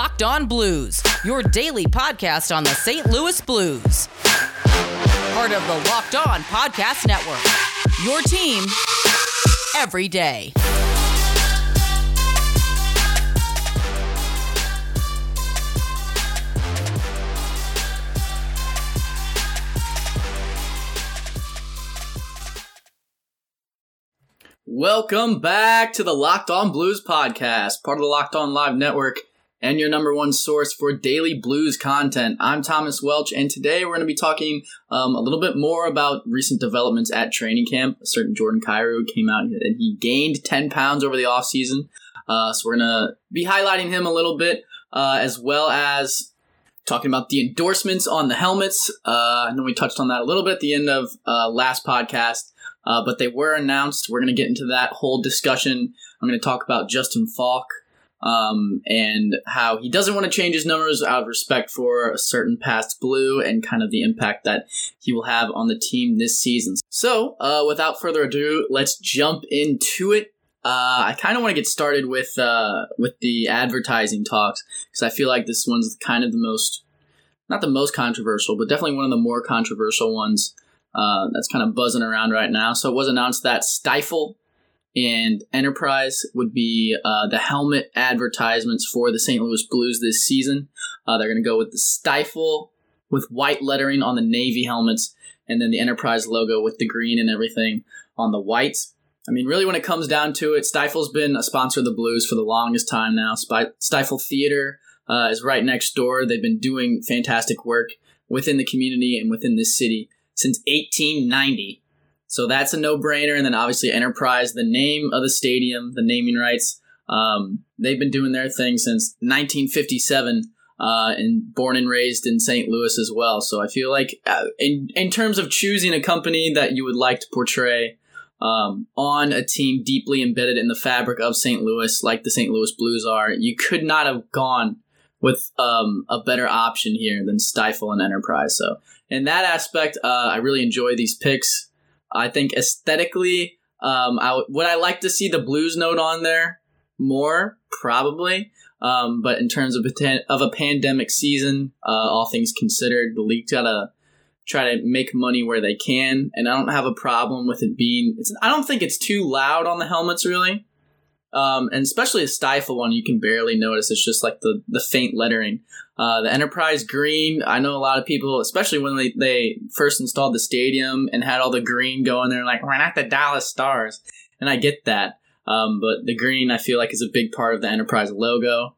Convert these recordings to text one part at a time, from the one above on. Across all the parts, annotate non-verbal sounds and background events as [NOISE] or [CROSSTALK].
Locked On Blues, your daily podcast on the St. Louis Blues. Part of the Locked On Podcast Network. Your team every day. Welcome back to the Locked On Blues podcast, part of the Locked On Live Network and your number one source for daily blues content. I'm Thomas Welch, and today we're going to be talking um, a little bit more about recent developments at training camp. A certain Jordan Kyrou came out and he gained 10 pounds over the offseason. Uh, so we're going to be highlighting him a little bit, uh, as well as talking about the endorsements on the helmets. Uh, I we touched on that a little bit at the end of uh, last podcast. Uh, but they were announced. We're going to get into that whole discussion. I'm going to talk about Justin Faulk, um, and how he doesn't want to change his numbers out of respect for a certain past blue and kind of the impact that he will have on the team this season. So, uh, without further ado, let's jump into it. Uh, I kind of want to get started with uh, with the advertising talks because I feel like this one's kind of the most, not the most controversial, but definitely one of the more controversial ones uh, that's kind of buzzing around right now. So it was announced that Stifel and Enterprise would be uh, the helmet advertisements for the St. Louis Blues this season. Uh, they're going to go with the Stifel with white lettering on the Navy helmets, and then the Enterprise logo with the green and everything on the whites. I mean, really, when it comes down to it, Stifel's been a sponsor of the Blues for the longest time now. Stifel Theater uh, is right next door. They've been doing fantastic work within the community and within this city since 1890. So that's a no brainer. And then obviously Enterprise, the name of the stadium, the naming rights. Um, they've been doing their thing since 1957. Uh, and born and raised in St. Louis as well. So I feel like, uh, in in terms of choosing a company that you would like to portray um, on a team deeply embedded in the fabric of St. Louis, like the St. Louis Blues are, you could not have gone with um, a better option here than Stifel and Enterprise. So in that aspect, uh, I really enjoy these picks. I think aesthetically, um, I w- would I like to see the blues note on there more? Probably. Um, but in terms of, of a pandemic season, uh, all things considered, the league's got to try to make money where they can. And I don't have a problem with it being, I don't think it's too loud on the helmets, really. Um, and especially a Stifel one, you can barely notice. It's just like the, the faint lettering. Uh, the Enterprise green, I know a lot of people, especially when they, they first installed the stadium and had all the green going there, like, we're not the Dallas Stars. And I get that. Um, but the green, I feel like, is a big part of the Enterprise logo.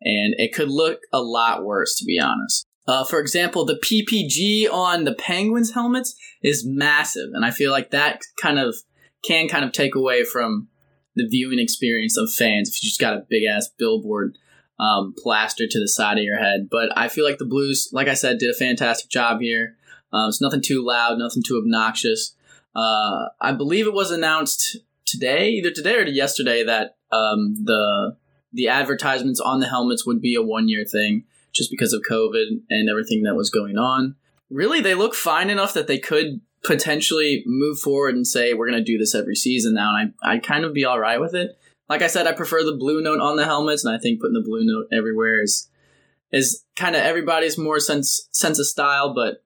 And it could look a lot worse, to be honest. Uh, for example, the PPG on the Penguins helmets is massive. And I feel like that kind of can kind of take away from the viewing experience of fans if you just got a big ass billboard um, plastered to the side of your head. But I feel like the Blues, like I said, did a fantastic job here. Um, it's nothing too loud, nothing too obnoxious. Uh, I believe it was announced today, either today or yesterday, that um, the the advertisements on the helmets would be a one year thing, just because of COVID and everything that was going on. Really, they look fine enough that they could potentially move forward and say we're going to do this every season now, and I I'd kind of be all right with it. Like I said, I prefer the blue note on the helmets, and I think putting the blue note everywhere is is kind of everybody's more sense sense of style. But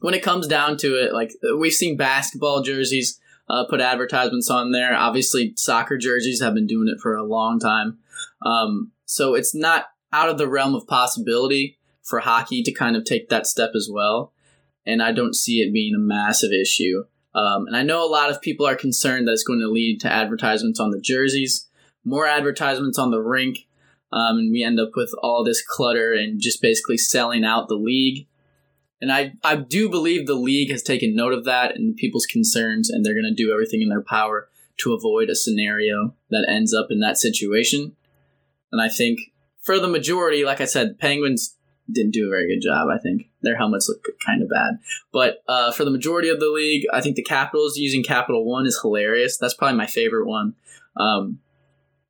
when it comes down to it, like we've seen basketball jerseys uh, put advertisements on there. Obviously, soccer jerseys have been doing it for a long time, um, so it's not out of the realm of possibility for hockey to kind of take that step as well and I don't see it being a massive issue. Um, and I know a lot of people are concerned that it's going to lead to advertisements on the jerseys, more advertisements on the rink, um, and we end up with all this clutter and just basically selling out the league. And I, I do believe the league has taken note of that and people's concerns, and they're going to do everything in their power to avoid a scenario that ends up in that situation. And I think for the majority, like I said, Penguins didn't do a very good job. I think their helmets look kind of bad. But uh, for the majority of the league, I think the Capitals using Capital One is hilarious. That's probably my favorite one. Um,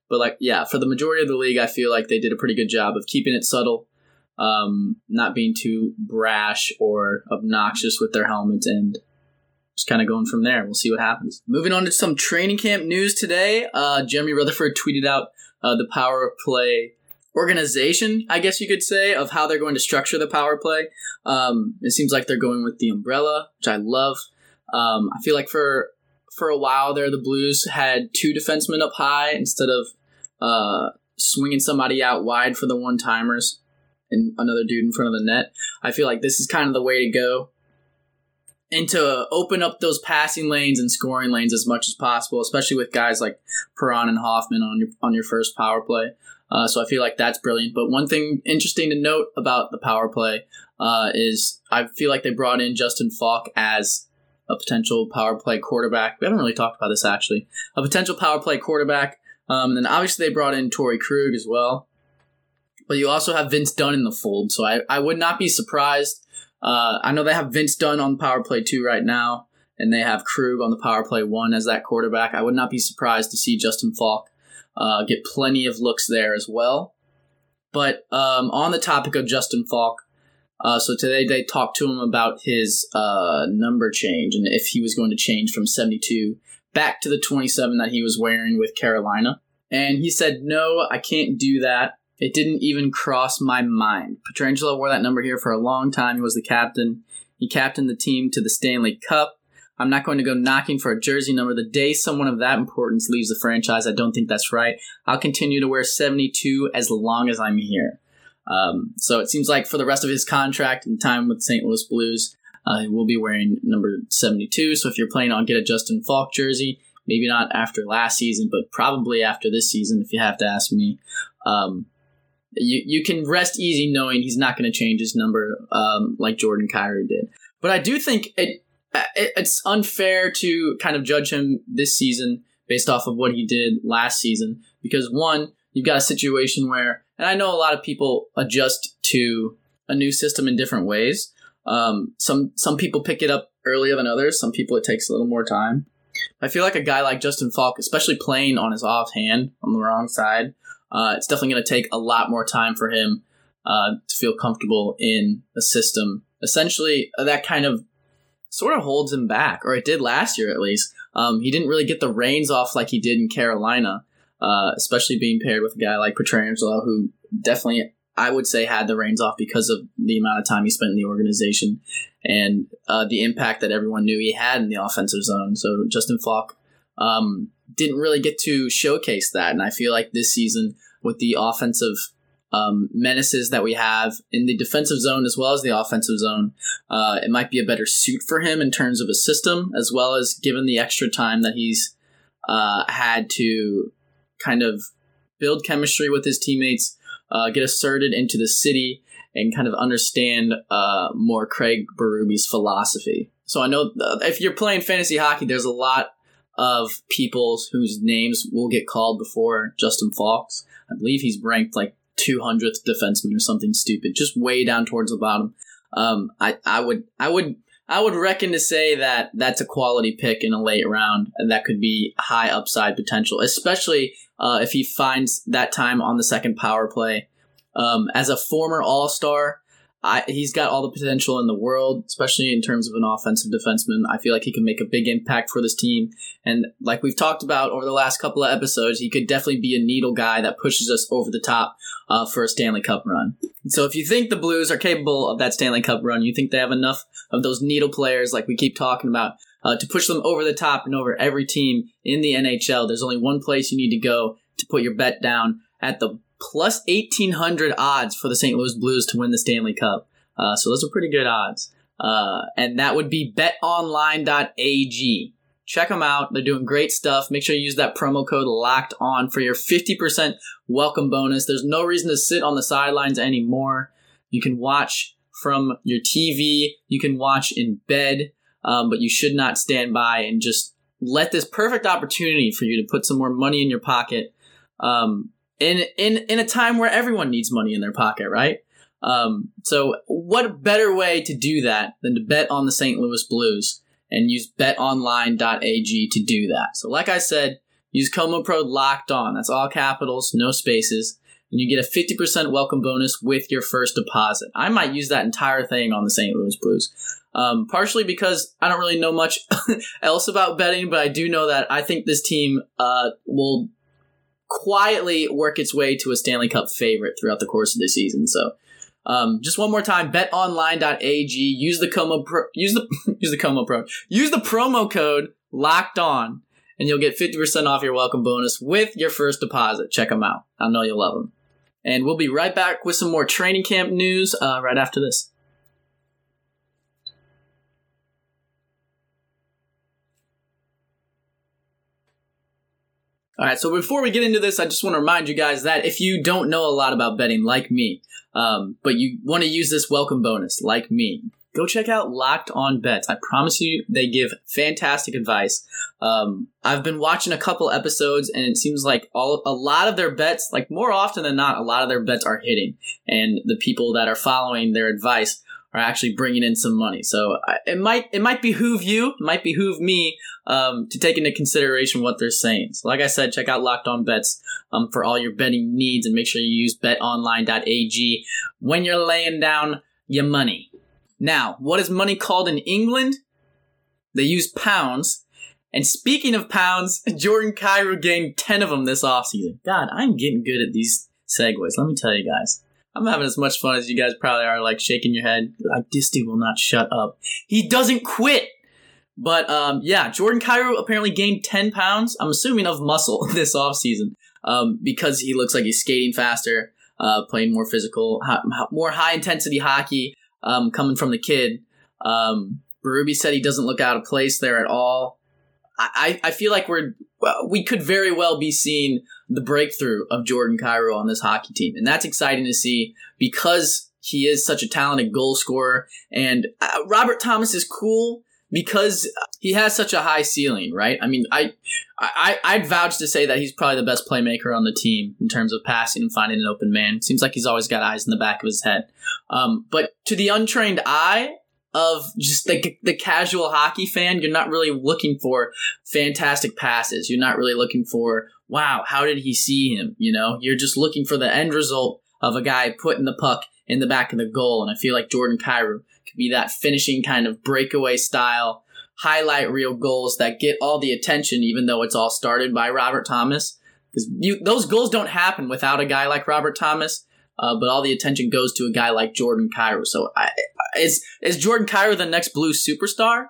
but like, yeah, for the majority of the league, I feel like they did a pretty good job of keeping it subtle, um, not being too brash or obnoxious with their helmets, and just kind of going from there. We'll see what happens. Moving on to some training camp news today. Uh, Jeremy Rutherford tweeted out uh, the power play organization, I guess you could say, of how they're going to structure the power play. Um, it seems like they're going with the umbrella, which I love. Um, I feel like for for a while there, the Blues had two defensemen up high instead of uh, swinging somebody out wide for the one timers and another dude in front of the net. I feel like this is kind of the way to go and to open up those passing lanes and scoring lanes as much as possible, especially with guys like Perron and Hoffman on your on your first power play. Uh, so I feel like that's brilliant. But one thing interesting to note about the power play uh, is I feel like they brought in Justin Faulk as a potential power play quarterback. We haven't really talked about this actually. A potential power play quarterback. Um, and then obviously they brought in Torey Krug as well. But you also have Vince Dunn in the fold. So I, I would not be surprised uh, I know they have Vince Dunn on power play two right now, and they have Krug on the power play one as that quarterback. I would not be surprised to see Justin Faulk uh, get plenty of looks there as well. But um, on the topic of Justin Faulk, uh, so today they talked to him about his uh, number change and if he was going to change from 72 back to the 27 that he was wearing with Carolina. And he said, No, I can't do that. It didn't even cross my mind. Pietrangelo wore that number here for a long time. He was the captain. He captained the team to the Stanley Cup. I'm not going to go knocking for a jersey number. The day someone of that importance leaves the franchise, I don't think that's right. I'll continue to wear 72 as long as I'm here. Um, so it seems like for the rest of his contract and time with St. Louis Blues, uh, he will be wearing number 72. So if you're planning on get a Justin Faulk jersey, maybe not after last season, but probably after this season, if you have to ask me. Um, you you can rest easy knowing he's not going to change his number um, like Jordan Kyrou did. But I do think it, it it's unfair to kind of judge him this season based off of what he did last season because one you've got a situation where and I know a lot of people adjust to a new system in different ways. Um, some some people pick it up earlier than others. Some people it takes a little more time. I feel like a guy like Justin Faulk, especially playing on his offhand on the wrong side, uh, it's definitely going to take a lot more time for him uh, to feel comfortable in a system. Essentially, uh, that kind of sort of holds him back, or it did last year at least. Um, he didn't really get the reins off like he did in Carolina, uh, especially being paired with a guy like Pietrangelo, who definitely, I would say, had the reins off because of the amount of time he spent in the organization and uh, the impact that everyone knew he had in the offensive zone. So Justin Faulk um, didn't really get to showcase that. And I feel like this season, with the offensive um, menaces that we have in the defensive zone as well as the offensive zone, uh, it might be a better suit for him in terms of a system, as well as given the extra time that he's uh, had to kind of build chemistry with his teammates, uh, get asserted into the city, and kind of understand uh, more Craig Berube's philosophy. So I know if you're playing fantasy hockey, there's a lot of people whose names will get called before Justin Faulk. I believe he's ranked like 200th defenseman or something stupid, just way down towards the bottom. Um, I, I would, I would, I would reckon to say that that's a quality pick in a late round, and that could be high upside potential, especially uh, if he finds that time on the second power play. Um, as a former All Star, I, he's got all the potential in the world, especially in terms of an offensive defenseman. I feel like he can make a big impact for this team. And like we've talked about over the last couple of episodes, he could definitely be a needle guy that pushes us over the top uh, for a Stanley Cup run. So if you think the Blues are capable of that Stanley Cup run, you think they have enough of those needle players like we keep talking about uh, to push them over the top and over every team in the NHL, there's only one place you need to go to put your bet down at the plus 1800 odds for the St. Louis Blues to win the Stanley Cup. Uh, so those are pretty good odds. Uh, and that would be betonline.ag. Check them out. They're doing great stuff. Make sure you use that promo code locked on for your 50% welcome bonus. There's no reason to sit on the sidelines anymore. You can watch from your TV, you can watch in bed, um, but you should not stand by and just let this perfect opportunity for you to put some more money in your pocket um, in in in a time where everyone needs money in their pocket, right? Um, so, what better way to do that than to bet on the St. Louis Blues and use betonline.ag to do that? So, like I said, use Como Pro locked on. That's all capitals, no spaces, and you get a 50% welcome bonus with your first deposit. I might use that entire thing on the St. Louis Blues. Um, partially because I don't really know much [LAUGHS] else about betting, but I do know that I think this team uh, will quietly work its way to a Stanley Cup favorite throughout the course of the season. So, um, just one more time, betonline.ag. Use the Como pro, use the [LAUGHS] use the Como pro. Use the promo code locked on and you'll get 50% off your welcome bonus with your first deposit. Check them out. I know you'll love them. And we'll be right back with some more training camp news uh, right after this. All right, so before we get into this, I just want to remind you guys that if you don't know a lot about betting like me, um, but you want to use this welcome bonus like me, go check out Locked On Bets. I promise you, they give fantastic advice. Um, I've been watching a couple episodes, and it seems like all a lot of their bets, like more often than not, a lot of their bets are hitting, and the people that are following their advice are actually bringing in some money. So it might it might behoove you, it might behoove me um, to take into consideration what they're saying. So, like I said, check out Locked On Bets um, for all your betting needs, and make sure you use BetOnline.ag when you're laying down your money. Now, what is money called in England? They use pounds. And speaking of pounds, [LAUGHS] Jordan Kyrou gained 10 of them this offseason. God, I'm getting good at these segues. Let me tell you guys. I'm having as much fun as you guys probably are, like shaking your head. Like, this dude will not shut up. He doesn't quit. But um, yeah, Jordan Kyrou apparently gained 10 pounds, I'm assuming of muscle [LAUGHS] this offseason um, because he looks like he's skating faster, uh, playing more physical, more high intensity hockey um, coming from the kid. Um, said he doesn't look out of place there at all. I, I feel like we're we could very well be seeing the breakthrough of Jordan Kyrou on this hockey team, and that's exciting to see because he is such a talented goal scorer. And uh, Robert Thomas is cool because he has such a high ceiling, right? I mean, I, I, I'd vouch to say that he's probably the best playmaker on the team in terms of passing and finding an open man. Seems like he's always got eyes in the back of his head. Um, but to the untrained eye of just the, the casual hockey fan, you're not really looking for fantastic passes. You're not really looking for, wow, how did he see him? You know, you're just looking for the end result of a guy putting the puck in the back of the goal. And I feel like Jordan Kyrou could be that finishing kind of breakaway style highlight reel goals that get all the attention, even though it's all started by Robert Thomas. Because those goals don't happen without a guy like Robert Thomas. Uh, but all the attention goes to a guy like Jordan Kyrou. So I, is is Jordan Kyrou the next blue superstar?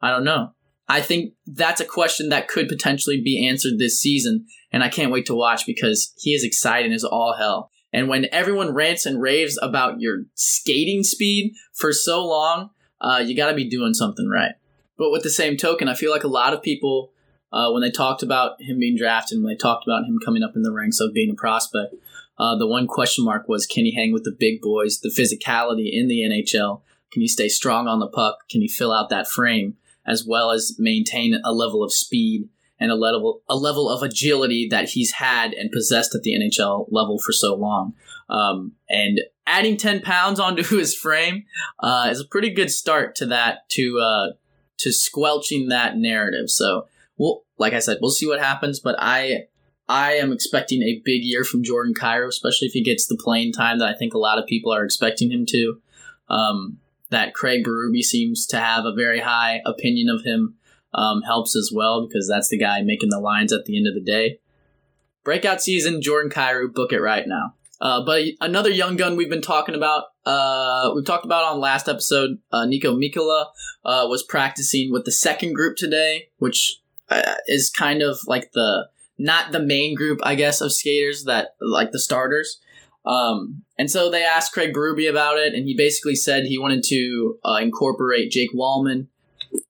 I don't know. I think that's a question that could potentially be answered this season, and I can't wait to watch because he is exciting as all hell. And when everyone rants and raves about your skating speed for so long, uh, you got to be doing something right. But with the same token, I feel like a lot of people, uh, when they talked about him being drafted, when they talked about him coming up in the ranks of being a prospect, uh, the one question mark was can he hang with the big boys, the physicality in the NHL? Can he stay strong on the puck? Can he fill out that frame as well as maintain a level of speed and a level a level of agility that he's had and possessed at the NHL level for so long? Um, and adding ten pounds onto [LAUGHS] his frame uh, is a pretty good start to that to uh, to squelching that narrative. So, well, like I said, we'll see what happens. But I I am expecting a big year from Jordan Kyrou, especially if he gets the playing time that I think a lot of people are expecting him to. Um, that Craig Berube seems to have a very high opinion of him um, helps as well because that's the guy making the lines at the end of the day. Breakout season, Jordan Kyrou, book it right now. Uh, but another young gun we've been talking about, uh, we've talked about on last episode, uh, Niko Mikkola uh, was practicing with the second group today, which uh, is kind of like the not the main group, I guess, of skaters that like the starters. Um, and so they asked Craig Berube about it, and he basically said he wanted to uh, incorporate Jake Walman,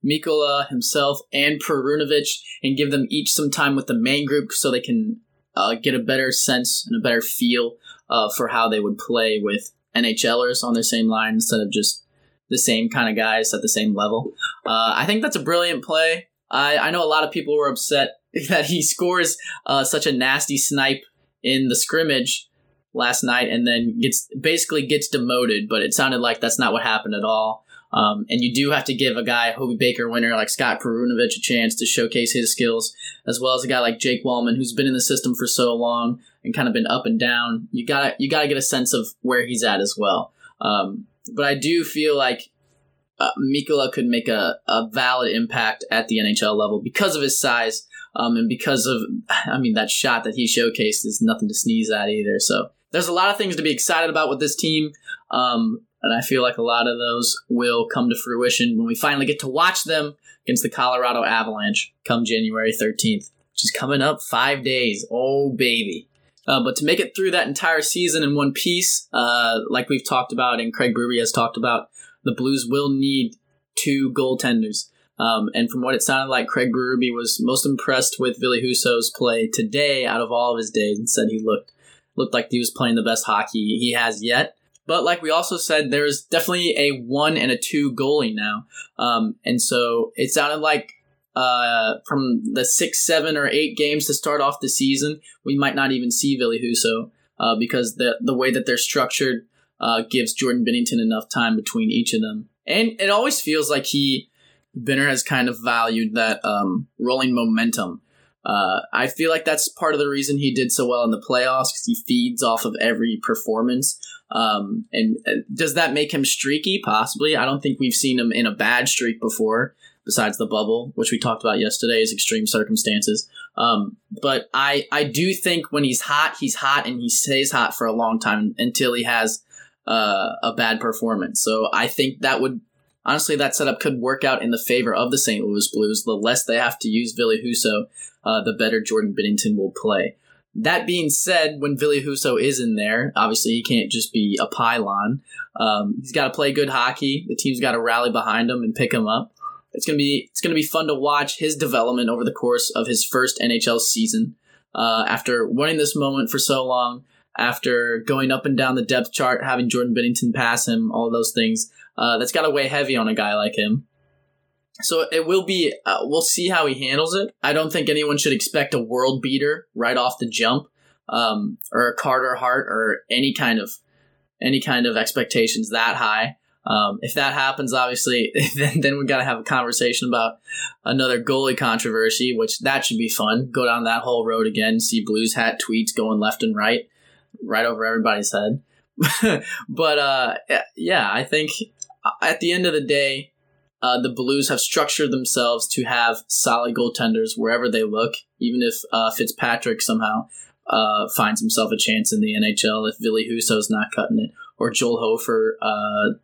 Mikkola himself, and Perunovich, and give them each some time with the main group so they can uh, get a better sense and a better feel uh, for how they would play with NHLers on their same line instead of just the same kind of guys at the same level. Uh, I think that's a brilliant play. I, I know a lot of people were upset [LAUGHS] that he scores uh, such a nasty snipe in the scrimmage last night and then gets basically gets demoted, but it sounded like that's not what happened at all. Um, and you do have to give a guy, Hobey Baker winner like Scott Perunovich, a chance to showcase his skills, as well as a guy like Jake Walman, who's been in the system for so long and kind of been up and down. You gotta you gotta get a sense of where he's at as well. Um, but I do feel like uh, Mikkola could make a, a valid impact at the NHL level because of his size Um, and because of, [SIGHS] I mean, that shot that he showcased is nothing to sneeze at either. So there's a lot of things to be excited about with this team. Um, and I feel like a lot of those will come to fruition when we finally get to watch them against the Colorado Avalanche come January 13th, which is coming up five days. Oh, baby. Uh, but to make it through that entire season in one piece, uh, like we've talked about and Craig Berube has talked about, the Blues will need two goaltenders. Um, and from what it sounded like, Craig Berube was most impressed with Ville Husso's play today out of all of his days and said he looked looked like he was playing the best hockey he has yet. But like we also said, there's definitely a one and a two goalie now. Um, and so it sounded like uh, from the six, seven, or eight games to start off the season, we might not even see Ville Husso uh, because the the way that they're structured uh, gives Jordan Binnington enough time between each of them. And it always feels like he Binner has kind of valued that um, rolling momentum. Uh, I feel like that's part of the reason he did so well in the playoffs because he feeds off of every performance. Um, and does that make him streaky? Possibly. I don't think we've seen him in a bad streak before besides the bubble, which we talked about yesterday, is extreme circumstances. Um, but I, I do think when he's hot, he's hot and he stays hot for a long time until he has uh, a bad performance. So I think that would honestly that setup could work out in the favor of the St. Louis Blues. The less they have to use Ville Husso, uh, the better Jordan Binnington will play. That being said, when Ville Husso is in there, obviously he can't just be a pylon. Um, he's got to play good hockey. The team's got to rally behind him and pick him up. It's gonna be it's gonna be fun to watch his development over the course of his first NHL season. Uh, after wanting this moment for so long, after going up and down the depth chart, having Jordan Binnington pass him, all those things, uh, that's got to weigh heavy on a guy like him. So it will be. Uh, we'll see how he handles it. I don't think anyone should expect a world beater right off the jump, um, or a Carter Hart, or any kind of any kind of expectations that high. Um, if that happens, obviously, [LAUGHS] then, then we got to have a conversation about another goalie controversy, which that should be fun. Go down that whole road again, see Blues hat tweets going left and right, right over everybody's head. [LAUGHS] but uh, yeah, I think at the end of the day, uh, the Blues have structured themselves to have solid goaltenders wherever they look, even if uh, Fitzpatrick somehow uh, finds himself a chance in the NHL, if Ville Husso's not cutting it, or Joel Hofer uh,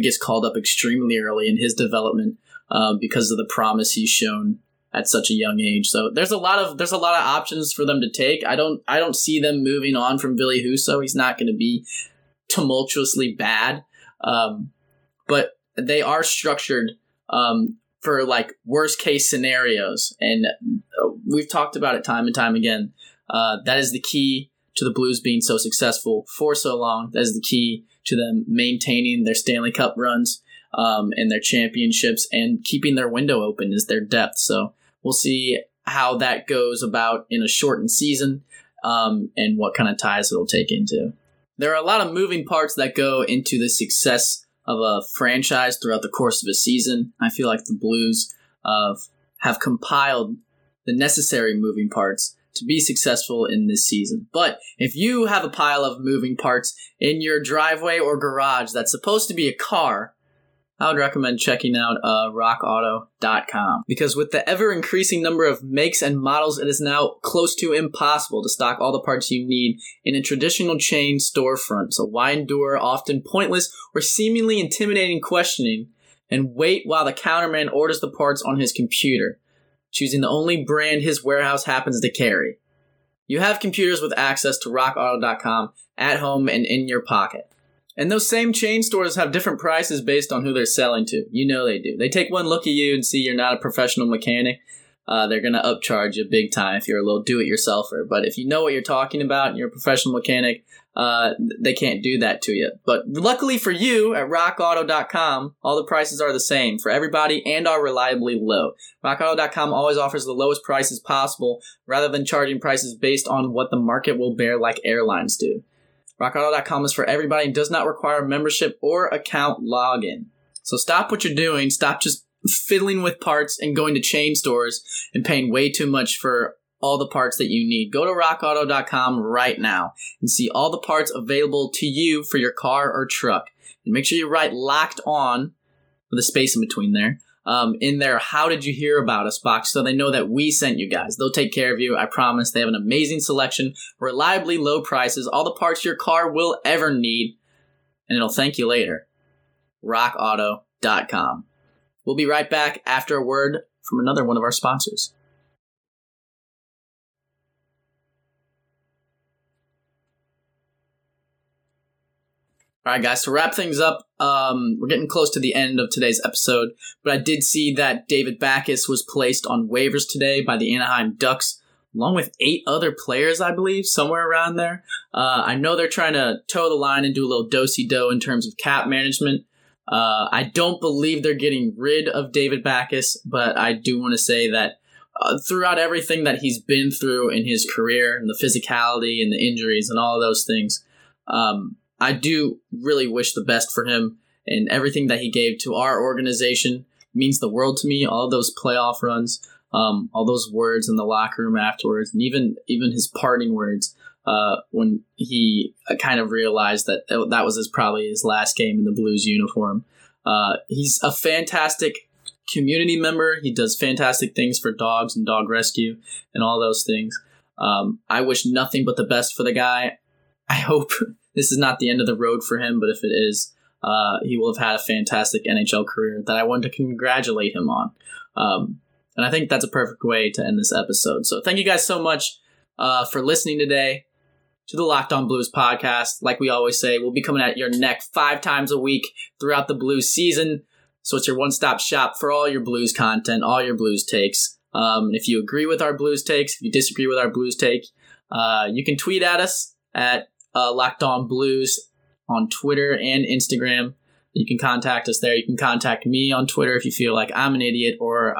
gets called up extremely early in his development uh, because of the promise he's shown at such a young age. So there's a lot of there's a lot of options for them to take. I don't I don't see them moving on from Ville Husso. He's not going to be tumultuously bad, um, but they are structured um, for like worst case scenarios, and uh, we've talked about it time and time again. Uh, that is the key to the Blues being so successful for so long. That is the key to them maintaining their Stanley Cup runs um, and their championships and keeping their window open is their depth. So we'll see how that goes about in a shortened season um, and what kind of ties it'll take into. There are a lot of moving parts that go into the success of a franchise throughout the course of a season. I feel like the Blues uh, have compiled the necessary moving parts to be successful in this season. But if you have a pile of moving parts in your driveway or garage that's supposed to be a car, I would recommend checking out uh, rockauto.com because with the ever increasing number of makes and models, it is now close to impossible to stock all the parts you need in a traditional chain storefront. So why endure often pointless or seemingly intimidating questioning and wait while the counterman orders the parts on his computer? choosing the only brand his warehouse happens to carry. You have computers with access to rockauto.com at home and in your pocket. And those same chain stores have different prices based on who they're selling to. You know they do. They take one look at you and see you're not a professional mechanic. Uh, they're going to upcharge you big time if you're a little do-it-yourselfer. But if you know what you're talking about and you're a professional mechanic, uh, they can't do that to you. But luckily for you at rockauto.com, all the prices are the same for everybody and are reliably low. Rockauto.com always offers the lowest prices possible rather than charging prices based on what the market will bear like airlines do. RockAuto.com is for everybody and does not require membership or account login. So stop what you're doing. Stop just fiddling with parts and going to chain stores and paying way too much for all the parts that you need. Go to rockauto.com right now and see all the parts available to you for your car or truck. And make sure you write locked on with a space in between there um, in their How Did You Hear About Us box so they know that we sent you guys. They'll take care of you. I promise. They have an amazing selection, reliably low prices, all the parts your car will ever need, and it'll thank you later. RockAuto.com. We'll be right back after a word from another one of our sponsors. All right, guys, to wrap things up, um, we're getting close to the end of today's episode, but I did see that David Backes was placed on waivers today by the Anaheim Ducks, along with eight other players, I believe, somewhere around there. Uh, I know they're trying to toe the line and do a little dosey do in terms of cap management. Uh, I don't believe they're getting rid of David Backes, but I do want to say that uh, throughout everything that he's been through in his career, and the physicality and the injuries and all of those things, um, I do really wish the best for him and everything that he gave to our organization means the world to me. All those playoff runs, um, all those words in the locker room afterwards, and even even his parting words uh, when he uh, kind of realized that that was his probably his last game in the Blues uniform. Uh, he's a fantastic community member. He does fantastic things for dogs and dog rescue and all those things. Um, I wish nothing but the best for the guy. I hope this is not the end of the road for him, but if it is, uh, he will have had a fantastic NHL career that I want to congratulate him on. Um, and I think that's a perfect way to end this episode. So thank you guys so much uh, for listening today to the Locked On Blues podcast. Like we always say, we'll be coming at your neck five times a week throughout the Blues season. So it's your one stop shop for all your Blues content, all your Blues takes. Um, if you agree with our Blues takes, if you disagree with our Blues take, uh, you can tweet at us at uh, Locked On Blues on Twitter and Instagram. You can contact us there. You can contact me on Twitter if you feel like I'm an idiot or